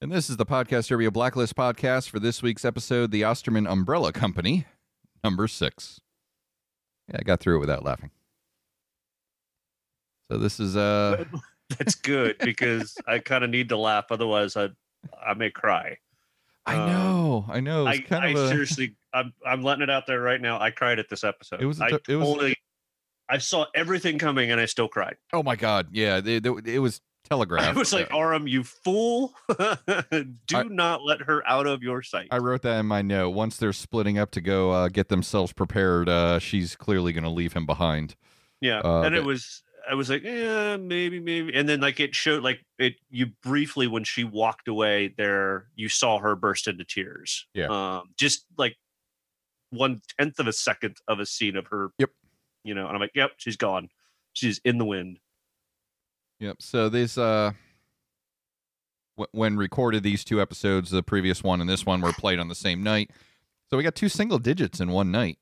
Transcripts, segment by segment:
And this is the Podcast Disturbia, a Blacklist podcast for this week's episode, The Osterman Umbrella Company, number six. Yeah, I got through it without laughing. So this is uh That's good because I kind of need to laugh, otherwise I I may cry. I Um, know, I know. I, kind I of a, seriously, I'm I'm letting it out there right now. I cried at this episode. It was I t- it was- totally, I saw everything coming and I still cried. Oh my god, yeah, it, it, it was I telegraphed. was like, Aram, you fool! Do I- not let her out of your sight. I wrote that in my note. Once they're splitting up to go uh, get themselves prepared, uh, she's clearly going to leave him behind. yeah, uh, and it was. I was like, yeah, maybe, maybe, and then like it showed like it. You briefly when she walked away, there you saw her burst into tears. Yeah. um, just like one tenth of a second of a scene of her. Yep. You know, and I'm like, yep, she's gone. She's in the wind. Yep. So this, uh, w- when recorded, these two episodes, the previous one and this one, were played on the same night. So we got two single digits in one night.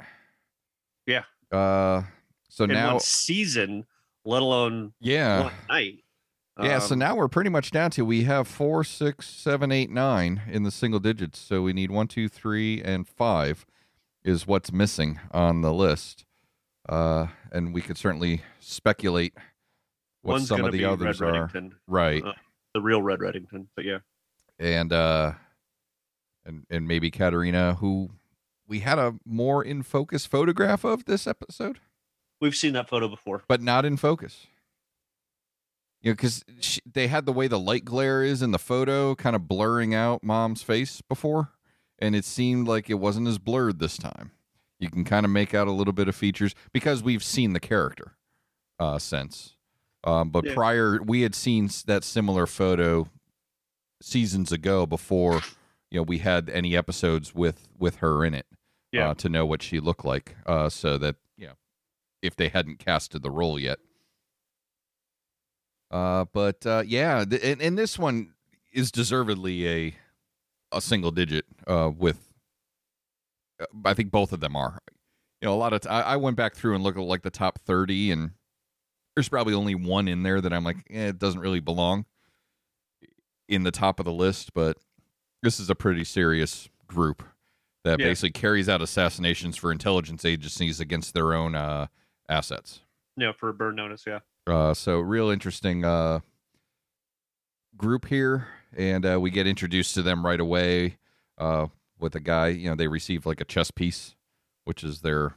Yeah. Uh, so in now, one season, let alone yeah, one night. yeah. so Um, now we're pretty much down to we have four, six, seven, eight, nine in the single digits. So we need one, two, three, and five is what's missing on the list. Uh, and we could certainly speculate what one's some of the be others Red are. Reddington, Right. Uh, the real Red Reddington. But yeah, and uh and and maybe Katarina who we had a more in focus photograph of this episode we've seen that photo before. but not in focus you know because they had the way the light glare is in the photo kind of blurring out mom's face before and it seemed like it wasn't as blurred this time you can kind of make out a little bit of features because we've seen the character uh since um but Yeah. prior we had seen that similar photo seasons ago before you know we had any episodes with with her in it Yeah. uh, to know what she looked like uh so that you know if they hadn't casted the role yet uh but uh yeah th- and, and this one is deservedly a a single digit uh with uh, i think both of them are you know a lot of t- I, I went back through and looked at like the top 30 and there's probably only one in there that i'm like eh, it doesn't really belong in the top of the list but this is a pretty serious group that Yeah. basically carries out assassinations for intelligence agencies against their own uh assets Yeah, for a burn notice. Yeah. uh, so real interesting uh, group here, and uh, we get introduced to them right away uh, with a guy. You know, they receive like a chess piece, which is their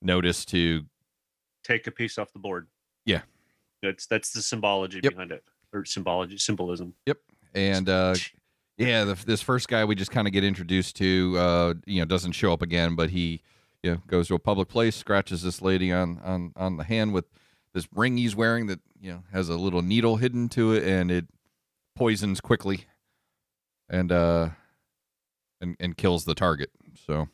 notice to Take a piece off the board. Yeah. That's that's the symbology Yep. behind it, or symbology, symbolism. Yep. And uh, yeah, the, this first guy we just kind of get introduced to, uh, you know, doesn't show up again, but he, you know, goes to a public place, scratches this lady on on on the hand with this ring he's wearing that you know has a little needle hidden to it, and it poisons quickly, and uh, and and kills the target. So.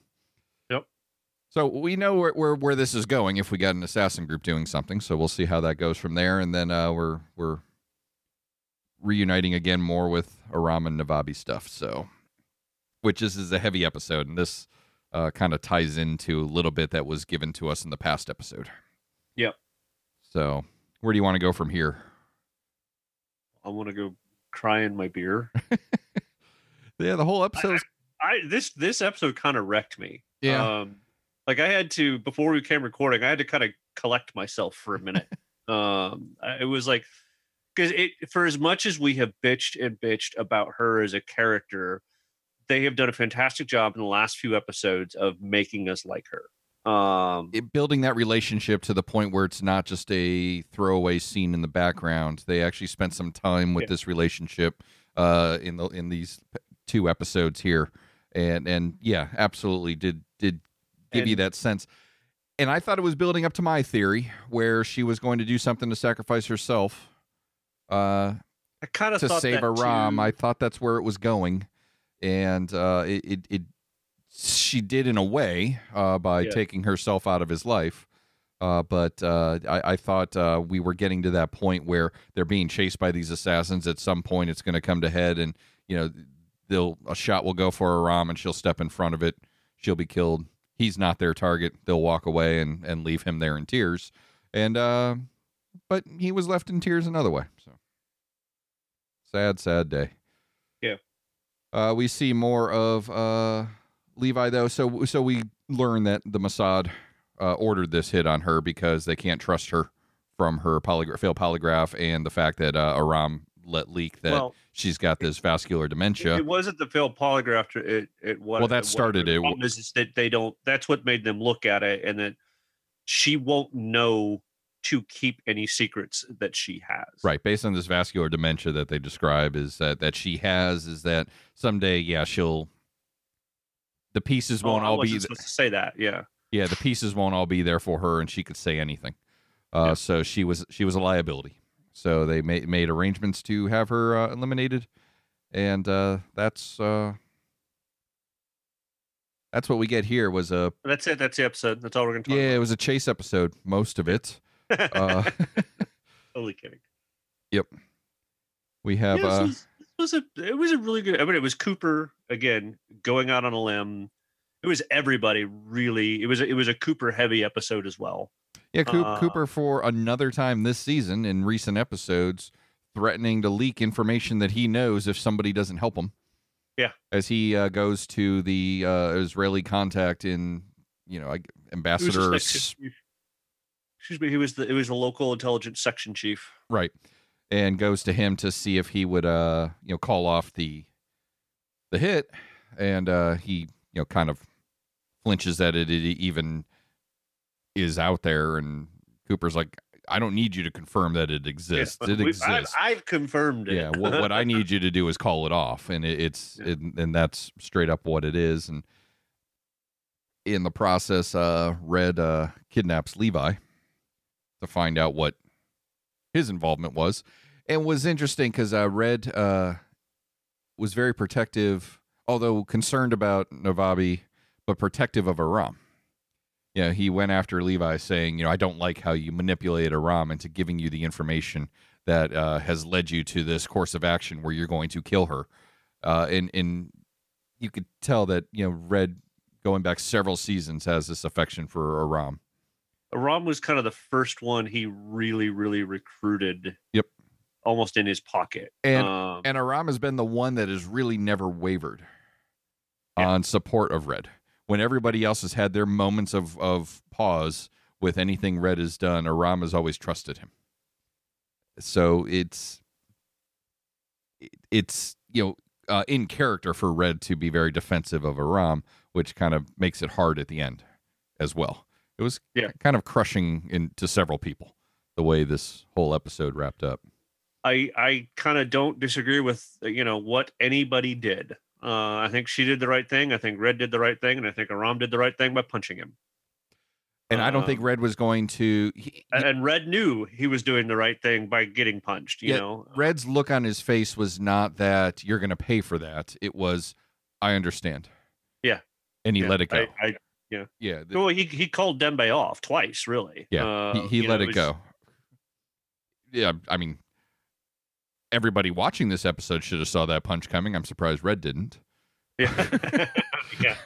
So we know where, where where this is going if we got an assassin group doing something. So we'll see how that goes from there, and then uh, we're we're reuniting again more with Aram and Navabi stuff. So, which is, is a heavy episode, and this uh, kind of ties into a little bit that was given to us in the past episode. Yep. So, where do you want to go from here? I want to go cry in my beer. Yeah, the whole episode. I this this episode kind of wrecked me. Yeah. Um, like I had to before we came recording, I had to kind of collect myself for a minute. um, it was like because it for as much as we have bitched and bitched about her as a character, they have done a fantastic job in the last few episodes of making us like her. Um, it, building that relationship to the point where it's not just a throwaway scene in the background. They actually spent some time with Yeah. this relationship uh, in the in these two episodes here, and and yeah, absolutely did did give you that sense. And I thought it was building up to my theory where she was going to do something to sacrifice herself uh, I kind of to thought save Aram. too. I thought that's where it was going, and uh, it, it it she did in a way uh, by Yeah. taking herself out of his life. Uh, but uh, I, I thought uh, we were getting to that point where they're being chased by these assassins. At some point, it's going to come to head, and you know, they'll a shot will go for Aram, and she'll step in front of it. She'll be killed. He's not their target. They'll walk away and and leave him there in tears. And uh, but he was left in tears another way. So sad, sad day. Yeah. Uh, we see more of uh, Levi though. So so we learn that the Mossad uh, ordered this hit on her because they can't trust her from her polygraph, failed polygraph, and the fact that uh, Aram let leak that Well, she's got this vascular dementia. It wasn't the failed polygraph. It it was Well, that started it. The problem is, is that they don't. That's what made them look at it, and that she won't know to keep any secrets that she has. Right, based on this vascular dementia that they describe is that that she has is that someday, yeah, she'll the pieces Oh, won't I all be supposed to say that. Yeah. yeah, the pieces won't all be there for her, and she could say anything. Uh, Yeah. So she was she was a liability. So they made made arrangements to have her uh, eliminated, and uh, that's uh, that's what we get here. Was a That's it. That's the episode. That's all we're gonna talk yeah, it was a chase episode, most of it. about. Uh, totally kidding. Yep. We have Yeah, uh, this, was, this was a it was a really good. I mean, it was Cooper again going out on a limb. It was everybody really. It was it was a Cooper heavy episode as well. Yeah, Coop, Uh, Cooper for another time this season in recent episodes, threatening to leak information that he knows if somebody doesn't help him. Yeah. as he uh, goes to the uh, Israeli contact in, you know, like, He was just ambassador. like- excuse me. He was the it was the local intelligence section chief. right, and goes to him to see if he would, uh, you know, call off the the hit, and uh, he, you know, kind of flinches it, it even is out there, and Cooper's like, "I don't need you to confirm that it exists. Yeah, it we- exists." I've, I've confirmed it. yeah what, what i need you to do is call it off and it, it's Yeah. it, and that's straight up what it is and in the process uh red uh kidnaps levi to find out what his involvement was and was interesting because uh red uh was very protective although concerned about navabi but protective of aram yeah he went after levi saying you know i don't like how you manipulate aram into giving you the information that uh, has led you to this course of action where you're going to kill her. Uh, and and you could tell that you know Red, going back several seasons, has this affection for Aram. Aram was kind of the first one he really, really recruited. Yep. Almost in his pocket. And- um, And Aram has been the one that has really never wavered Yeah. on support of Red. When everybody else has had their moments of of pause with anything Red has done, Aram has always trusted him. So it's it's you know uh, in character for Red to be very defensive of Aram, which kind of makes it hard at the end as well. It was Yeah. kind of crushing into several people the way this whole episode wrapped up. I I kind of don't disagree with you know what anybody did. Uh, I think she did the right thing. I think Red did the right thing, and I think Aram did the right thing by punching him. And I don't think Um, Red was going to. He, And, Red knew he was doing the right thing by getting punched. You Yeah, know, Red's look on his face was not that you're going to pay for that. It was, I understand. Yeah. And he Yeah, let it go. I, I, yeah. th- well, he he called Dembe off twice, really. yeah. Uh, he he let know, it was- go. Yeah. I mean, everybody watching this episode should have saw that punch coming. I'm surprised Red didn't. Yeah, yeah.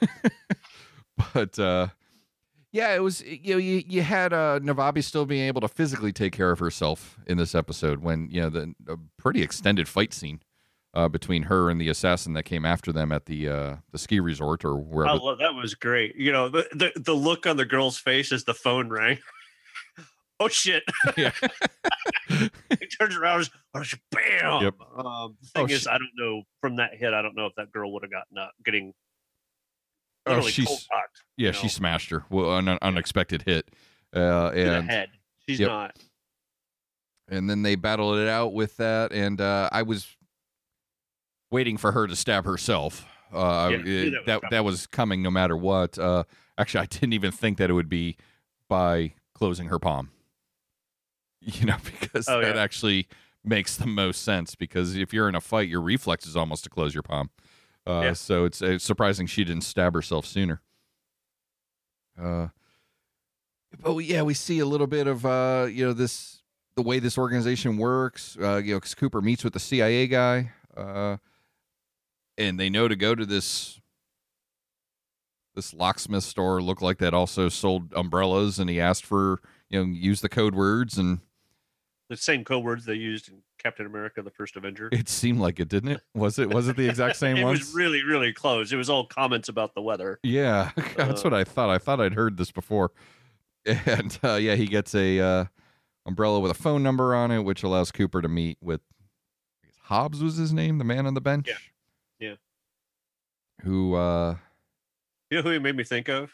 But, uh, yeah, it was you know you, you had uh, Navabi still being able to physically take care of herself in this episode when you know the a pretty extended fight scene uh, between her and the assassin that came after them at the uh, the ski resort or wherever. love, that was great. You know, the, the the look on the girl's face as the phone rang. oh shit! Yeah. he turns around, just, oh, bam. Yep. Um, the Oh, thing is, she- I don't know from that hit. I don't know if that girl would have gotten up, getting Oh, she's- yeah, you she smashed her. Well, an unexpected hit, uh, and head. She's Yep. not. and then they battled it out with that. And uh, I was waiting for her to stab herself. Uh, Yeah, it- that was that coming. that was coming no matter what. Uh, actually, I didn't even think that it would be by closing her palm. You know, because Oh, that yeah. actually makes the most sense. Because if you're in a fight, your reflex is almost to close your palm. Uh, Yeah. So it's, it's surprising she didn't stab herself sooner. Uh, but we- yeah, we see a little bit of uh, you know this the way this organization works. Uh, you know, 'cause Cooper meets with the CIA guy, uh, and they know to go to this this locksmith store. Looked like that also sold umbrellas, and he asked for you know use the code words, and the same code words they used in Captain America: The First Avenger. It seemed like it, didn't it? Was it? Was it the exact same it ones? was really, really close. It was all comments about the weather. Yeah, that's Uh, what I thought. I thought I'd heard this before. And uh, yeah, he gets a uh, umbrella with a phone number on it, which allows Cooper to meet with I guess Hobbs was his name, the man on the bench. Yeah. Yeah. Who? uh You know who he made me think of?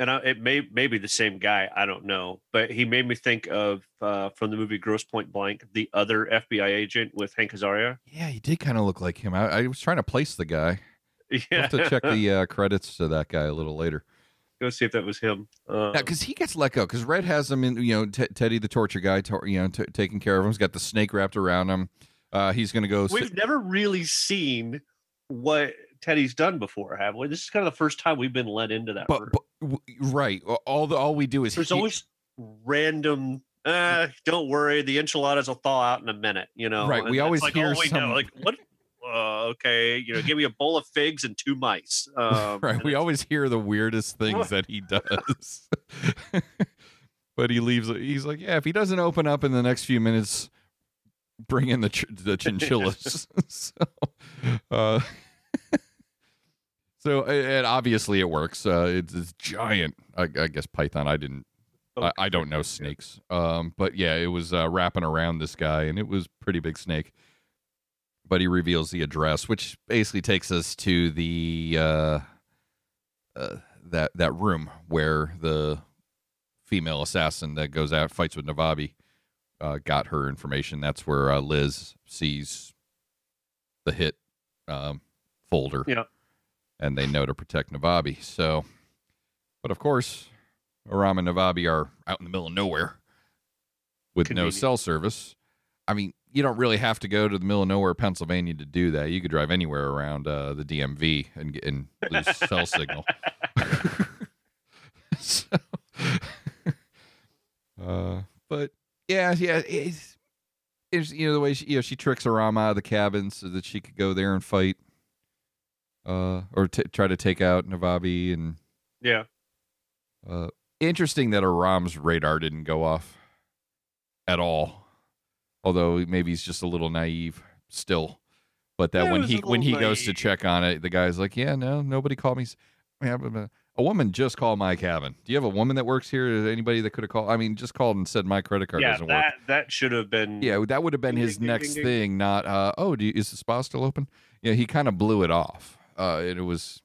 And I, it may may be the same guy. I don't know, but he made me think of uh, from the movie Grosse Pointe Blank, the other FBI agent with Hank Azaria. Yeah, he did kind of look like him. I, I was trying to place the guy. Yeah, I'll have to check the uh, credits to that guy a little later. go see if that was him. Uh, because he gets let go. Because Red has him in, you know, T- Teddy the torture guy, tor- you know, t- taking care of him. He's got the snake wrapped around him. Uh, he's going to go. we've never really seen what Teddy's done before, have we? This is kind of the first time we've been let into that. but, but right, all the all we do is There's he- always random. Uh, don't worry, the enchiladas will thaw out in a minute. You know, Right, we always like hear know. some- Like what? Uh, okay, you know, give me a bowl of figs and two mice. Um, right. We always hear the weirdest things that he does. but he leaves. He's like, yeah, if he doesn't open up in the next few minutes, bring in the ch- the chinchillas. so, uh, so and obviously it works. Uh, it's this giant, I, I guess, python. I didn't. I, I don't know snakes. Um, but yeah, it was uh, wrapping around this guy, and it was pretty big snake. But he reveals the address, which basically takes us to the uh, uh, that that room where the female assassin that goes out fights with Navabi uh, got her information. That's where uh, Liz sees the hit um, folder. Yeah. And they know to protect Navabi. So, but of course, Aram and Navabi are out in the middle of nowhere with no cell service. I mean, you don't really have to go to the middle of nowhere, Pennsylvania, to do that. You could drive anywhere around uh, the DMV and get and lose cell signal. so, uh, but yeah, yeah, it's, it's you know the way she you know she tricks Aram out of the cabin so that she could go there and fight, uh, or t- try to take out Navabi and yeah, uh, interesting that Aram's radar didn't go off at all. Although maybe he's just a little naive still. But that Yeah, when he he was a when he little goes to check on it, the guy's like, "Yeah, no, nobody called me." A woman just called my cabin. Do you have a woman that works here? Is anybody that could have called? I mean, just called and said my credit card yeah. doesn't That that should have been. Yeah, that would have been his next thing. Not, uh, oh, do you, is the spa still open? Yeah, he kind of blew it off. Uh, and it was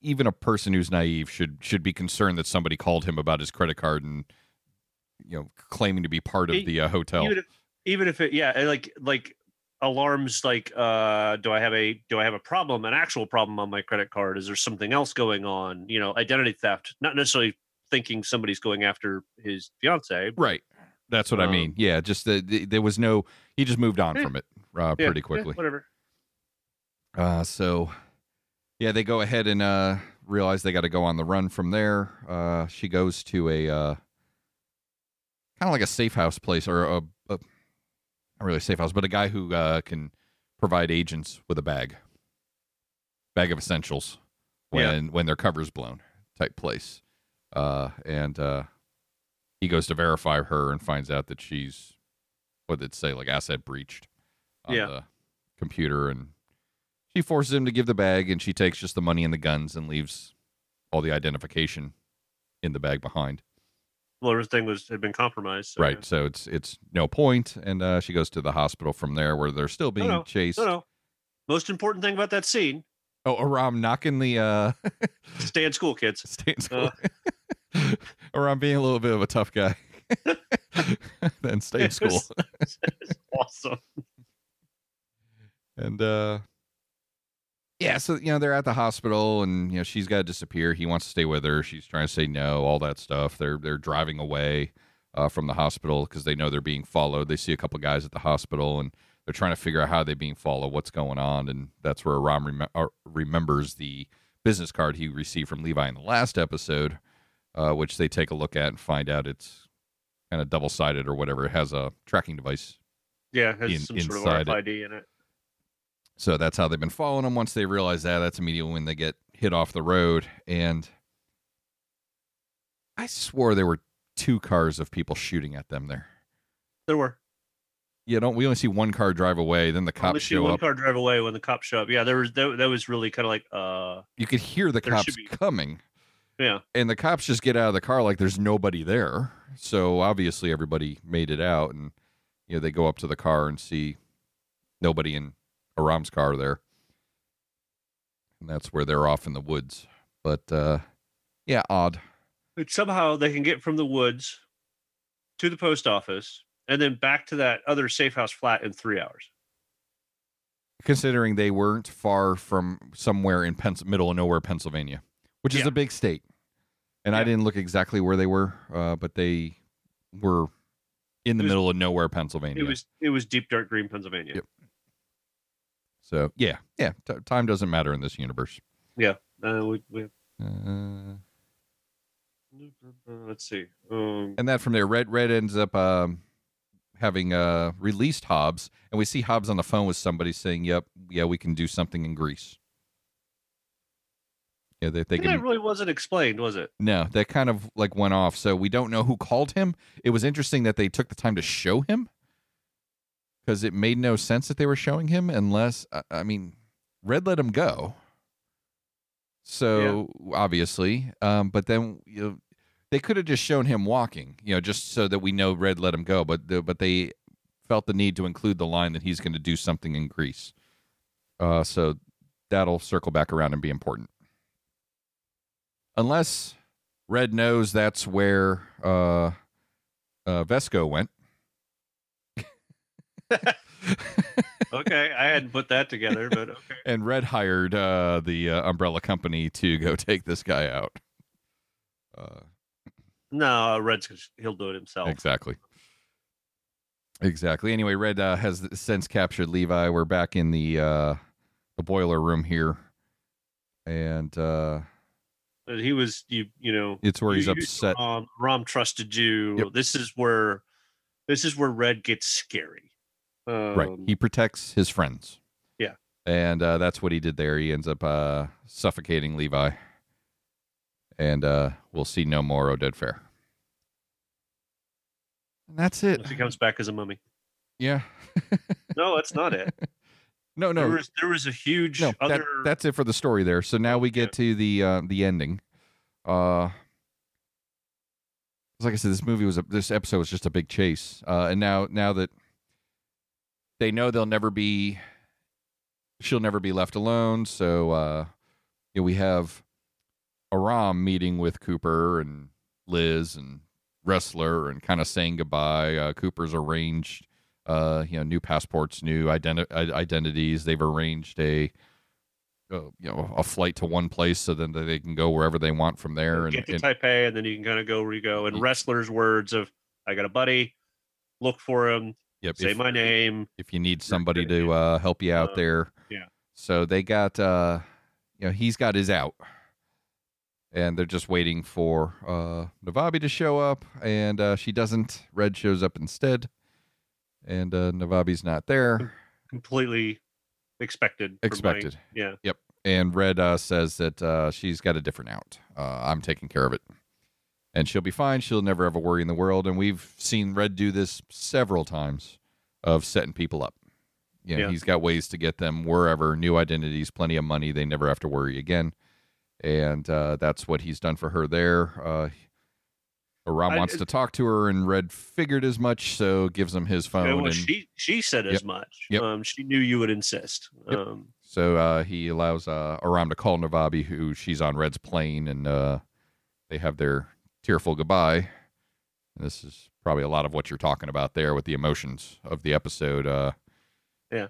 even a person who's naive should should be concerned that somebody called him about his credit card and you know claiming to be part of the uh, hotel. even if even if it yeah like like alarms like uh do i have a do i have a problem an actual problem on my credit card is there something else going on you know identity theft not necessarily thinking somebody's going after his fiance right. That's what I Um, mean. Yeah, just the, the, there was no. He just moved on Eh, from it uh, Yeah, pretty yeah, quickly. whatever Uh, so, yeah, they go ahead and uh, realize they got to go on the run from there. Uh, she goes to a uh, kind of like a safe house place or a, a not really a safe house, but a guy who uh, can provide agents with a bag, bag of essentials when when their cover's blown type place. Uh, and uh, he goes to verify her and finds out that she's what did it say like asset breached on Yeah. the computer and she forces him to give the bag and she takes just the money and the guns and leaves all the identification in the bag behind. Well everything was had been compromised so, right so it's it's no point and uh, she goes to the hospital from there where they're still being no. chased. no no. Most important thing about that scene oh aram knocking the uh stay in school kids. Stay in school. Aram being a little bit of a tough guy. Then stay in school. Awesome. And uh yeah, so you know, they're at the hospital and you know, she's gotta disappear. He wants to stay with her. She's trying to say no, all that stuff. They're they're driving away uh, from the hospital because they know they're being followed. They see a couple guys at the hospital and they're trying to figure out how they're being followed, what's going on, and that's where Aram rem- uh, remembers the business card he received from Levi in the last episode, uh, which they take a look at and find out it's kind of double sided or whatever. It has a tracking device yeah it has In- some sort of it. rfid in it So that's how they've been following them. Once they realize that, that's immediately when they get hit off the road. And I swore there were two cars of people shooting at them there. There were. Yeah, don't we only see one car drive away, then the Only cops see show one up. car drive away when the cops show up. Yeah, there was that, that was really kind of like uh You could hear the cops be- coming. yeah. and the cops just get out of the car like there's nobody there. So obviously everybody made it out, and you know they go up to the car and see nobody in Aram's car there, and that's where they're off in the woods. But uh, yeah, odd. But somehow they can get from the woods to the post office and then back to that other safe house flat in three hours. Considering they weren't far from somewhere in Pens- middle of nowhere, Pennsylvania, which is Yeah. a big state, and I didn't look exactly where they were, uh, but they were in the was- middle of nowhere, Pennsylvania. It was it was deep dark green Pennsylvania. Yep. So yeah, yeah. T- time doesn't matter in this universe. Yeah. Uh, we, we, Uh, let's see. Um, and that from there, Red Red ends up um, having uh, released Hobbs, and we see Hobbs on the phone with somebody saying, "Yep, yeah, we can do something in Greece." Yeah, they, they that can. really wasn't explained, was it? No, that kind of like went off. So we don't know who called him. It was interesting that they took the time to show him because it made no sense that they were showing him unless I- I mean, Red let him go. So obviously, um, but then you know, they could have just shown him walking, you know, just so that we know Red let him go. But the, but they felt the need to include the line that he's going to do something in Greece. Uh, so that'll circle back around and be important unless Red knows that's where uh, uh, Vesco went. Okay, I hadn't put that together, but okay. and Red hired uh, the uh, umbrella company to go take this guy out. Uh, No, Red's he'll do it himself. exactly. Exactly. Anyway, Red uh, has since captured Levi. We're back in the uh, the boiler room here, and uh, he was you you know it's where he's you- upset. Um, Aram trusted you. Yep. This is where this is where Red gets scary. Um, right. He protects his friends. Yeah. And uh, that's what he did there. He ends up uh, suffocating Levi. And uh, we'll see no more Oded Fehr. And that's it. he comes back as a mummy. Yeah. No, that's not it. No, There no. was there was a huge No, other. that, that's it for the story there. So now we get to the uh, the ending. Uh, like I said, this movie was a, this episode was just a big chase. Uh, and now now that they know they'll never be, she'll never be left alone. So uh, you know, we have Aram meeting with Cooper and Liz and Ressler and kind of saying goodbye. Uh, Cooper's arranged uh, you know, new passports, new identi- identities. They've arranged a, uh, you know, a flight to one place so then that they can go wherever they want from there. And, get to and Taipei, and then you can kind of go where you go. And Resslers' words of "I got a buddy, look for him, yep, say if, my name." if you need somebody to uh, help you out Uh, there. yeah. So they got, uh, you know, he's got his out. And they're just waiting for uh, Navabi to show up, and uh, she doesn't. Red shows up instead, and uh, Navabi's not there. Completely expected. from my- Expected. yeah. Yep. And Red uh, says that uh, she's got a different out. Uh, I'm taking care of it, and she'll be fine. She'll never have a worry in the world. And we've seen Red do this several times of setting people up. You know, Yeah. he's got ways to get them wherever, new identities, plenty of money. They never have to worry again, and uh, that's what he's done for her there. Uh, Aram I- wants to talk to her, and Red figured as much, so gives him his Yeah, phone. well, and she she said as much. Yep. Um, she knew you would insist. Yep. Um, So uh, he allows uh, Aram to call Navabi, who she's on Red's plane, and uh, they have their tearful goodbye. And this is probably a lot of what you're talking about there with the emotions of the episode. Uh, Yeah.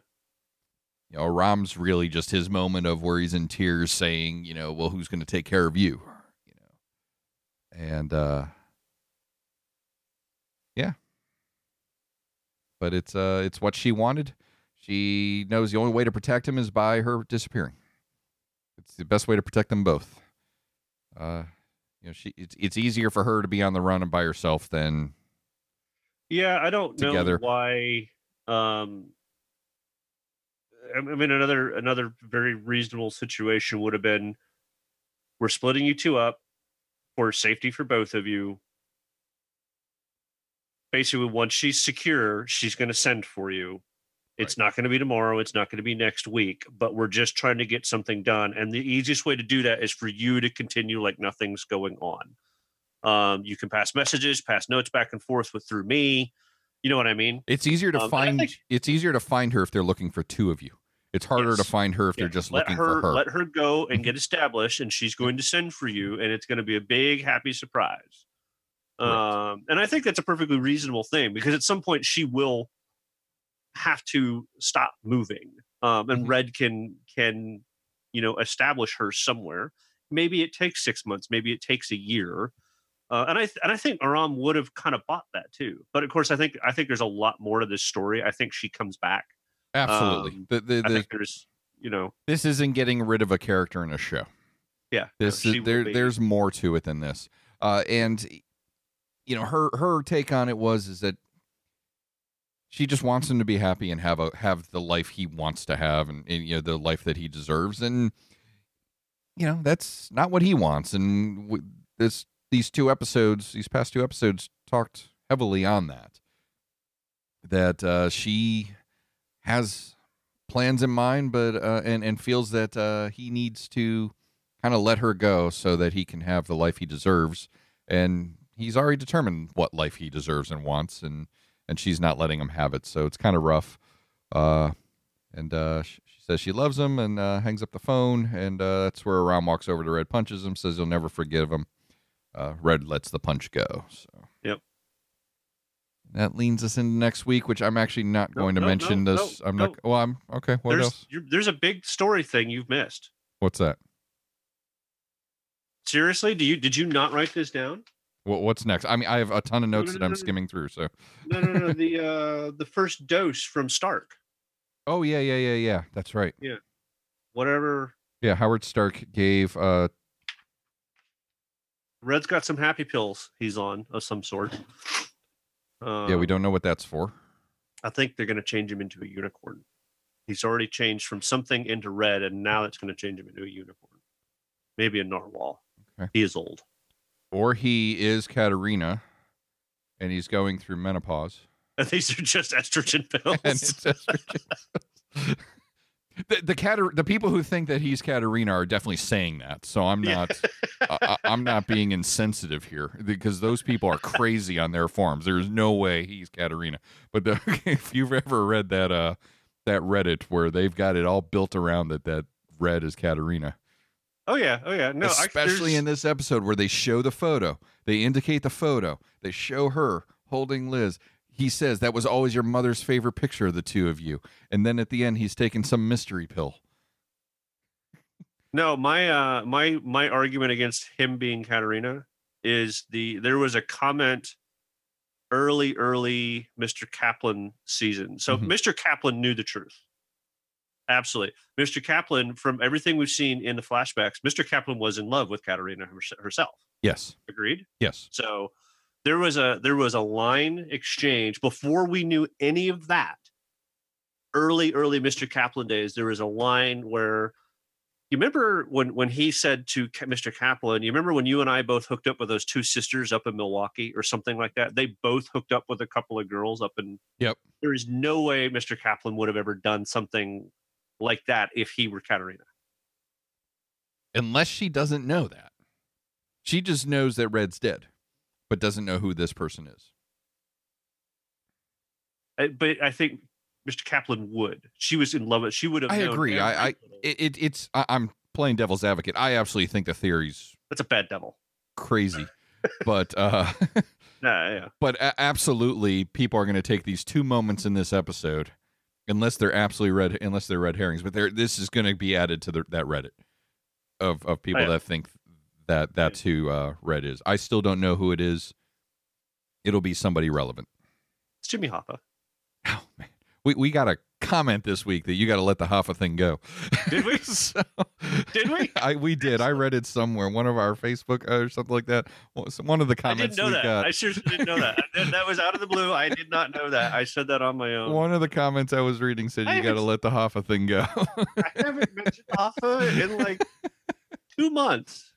You know, Aram's really just his moment of where he's in tears, saying, you know, well, who's going to take care of you? You know, and uh, yeah, but it's uh, it's what she wanted. She knows the only way to protect him is by her disappearing. It's the best way to protect them both. Uh, you know, she it's it's easier for her to be on the run and by herself than yeah, I don't Together. know why. Um, I I mean, another another very reasonable situation would have been: we're splitting you two up for safety for both of you. basically once she's secure, she's going to send for you. It's not going to be tomorrow. It's not going to be next week, but we're just trying to get something done. And the easiest way to do that is for you to continue like nothing's going on. Um, you can pass messages, pass notes back and forth with through me. You know what I mean? It's easier to Um, find. think- it's easier to find her if they're looking for two of you. It's harder to find her if Yeah, they're just let looking her, for her. Let her go and get established, and she's going to send for you, and it's going to be a big happy surprise. Right. Um, and I think that's a perfectly reasonable thing because at some point she will have to stop moving, um, and Mhm. Red can can you know establish her somewhere. Maybe it takes six months, maybe it takes a year. Uh, and I th- and I think Aram would have kind of bought that too. But of course, I think I think there's a lot more to this story. I think she comes back. Absolutely. um, the, the, I the, think there's you know this isn't getting rid of a character in a show. yeah This she is there. There's more to it than this. Uh, and you know, her her take on it was is that she just wants him to be happy and have a have the life he wants to have, and, and you know the life that he deserves. And you know that's not what he wants. And w- this these two episodes, these past two episodes, talked heavily on that. That uh, she has plans in mind, but uh, and and feels that uh, he needs to kind of let her go so that he can have the life he deserves. And he's already determined what life he deserves and wants, and and she's not letting him have it. So it's kind of rough. Uh, and uh, she says she loves him and uh, hangs up the phone. And uh, that's where Aram walks over to Red, punches him, says he'll never forgive him. Uh, Red lets the punch go. So Yep. That leans us into next week, which I'm actually not No, going to no, mention. no, this, I'm no. not. Well, I'm okay. What there's else? you're, there's a big story thing you've missed. What's that? Seriously, do you did you not write this down? What, what's next? I mean, I have a ton of No, notes no, that I'm no, no. skimming through. So, No, no, no. the uh the first dose from Stark. oh yeah, yeah, yeah, yeah. That's right. Yeah. Whatever. Yeah, Howard Stark gave. uh Red's got some happy pills he's on of some sort. Uh, Yeah, we don't know what that's for. I think they're going to change him into a unicorn. He's already changed from something into red, and now it's going to change him into a unicorn. Maybe a narwhal. Okay. He is old. Or he is Katarina, and he's going through menopause. And these are just estrogen pills. estrogen. the the Katar- the people who think that he's Katarina are definitely saying that. So I'm not I, I- I'm not being insensitive here because those people are crazy on their forums. There's no way he's Katarina. But the, if you've ever read that uh that Reddit where they've got it all built around that that red is Katarina. Oh yeah, oh yeah. No, especially there's- in this episode where they show the photo, they indicate the photo, they show her holding Liz. He says that was always your mother's favorite picture of the two of you, and then at the end he's taking some mystery pill. No, my uh my my argument against him being Katarina is the there was a comment early early Mr. Kaplan season. So Mhm. Mr. Kaplan knew the truth. Absolutely. Mr. Kaplan from everything we've seen in the flashbacks, Mr. Kaplan was in love with Katarina hers- herself. Yes, Agreed? yes, So there was a there was a line exchange before we knew any of that. Early, early Mr. Kaplan days, there was a line where you remember when when he said to Mr. Kaplan, you remember when you and I both hooked up with those two sisters up in Milwaukee or something like that? They both hooked up with a couple of girls up in Yep. There is no way Mr. Kaplan would have ever done something like that if he were Katarina. unless she doesn't know that. She just knows that Red's dead, but doesn't know who this person is. I- But I think Mr. Kaplan would. She was in love with. She would have. I agree. I- I- It, it it's I, I'm playing devil's advocate. I absolutely think the theory's That's a bad devil. crazy, but uh Yeah, yeah. but absolutely people are going to take these two moments in this episode unless they're absolutely red unless they're red herrings but they're, this is going to be added to the, that reddit of of people Oh, yeah. that think that that's who uh red is. I still don't know who it is. It'll be somebody relevant. It's Jimmy Hoffa. oh man. We, we got a comment this week that you got to let the Hoffa thing go. Did we? So- Did we? I we did. I read it somewhere, one of our Facebook uh, or something like that. One of the comments. I didn't know that. got. I seriously didn't know that. that. That was out of the blue. I did not know that. I said that on my own. One of the comments I was reading said I you got to let the Hoffa thing go. I haven't mentioned Hoffa in like two months.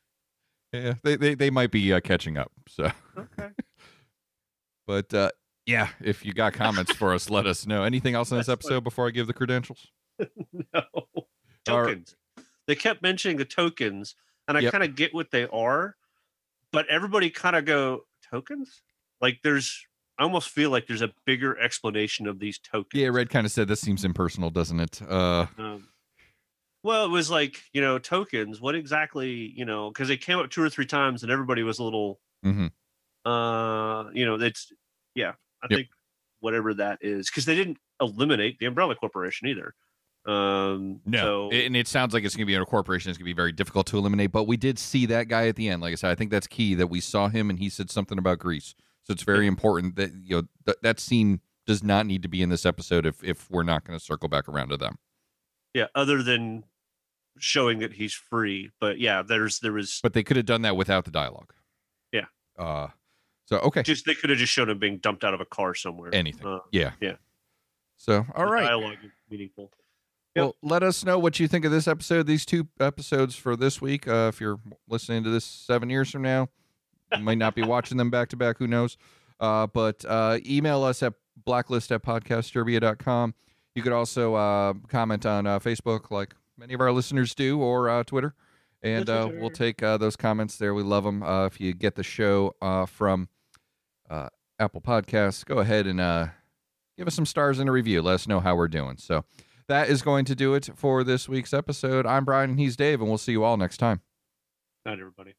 yeah, they they, they might be uh, catching up. So, Okay. but uh, Yeah, if you got comments for us, let us know. Anything else in this episode before I give the credentials? no right. tokens. They kept mentioning the tokens, and I Yep. kind of get what they are, but everybody kind of go tokens. Like there's, I almost feel like there's a bigger explanation of these tokens. Yeah, Red kind of said this seems impersonal, doesn't it? Uh, Um, well, it was like you know tokens. What exactly you know? Because they came up two or three times, and everybody was a little. Mhm. Uh, you know, it's yeah. I Yep. think whatever that is, because they didn't eliminate the Umbrella Corporation either. Um, no, so, and it sounds like it's going to be a corporation. It's going to be very difficult to eliminate. But we did see that guy at the end. Like I said, I think that's key that we saw him and he said something about Greece. So it's very important that you know th- that scene does not need to be in this episode if if we're not going to circle back around to them. yeah. Other than showing that he's free, but yeah, there's there was But they could have done that without the dialogue. Yeah. Uh, so okay, just they could have just shown him being dumped out of a car somewhere. anything. Uh, yeah. yeah. So all the right. dialogue meaningful. Yep. Well, let us know what you think of this episode, these two episodes for this week. Uh, if you're listening to this seven years from now, you might not be watching them back to back. Who knows? Uh, but uh, email us at blacklist at podcastdisturbia.com. You could also uh, comment on uh, Facebook, like many of our listeners do, or uh, Twitter. And uh, we'll take uh, those comments there. We love them. Uh, if you get the show uh, from uh, Apple Podcasts, go ahead and uh, give us some stars and a review. Let us know how we're doing. So that is going to do it for this week's episode. I'm Brian and he's Dave, and we'll see you all next time. Not everybody.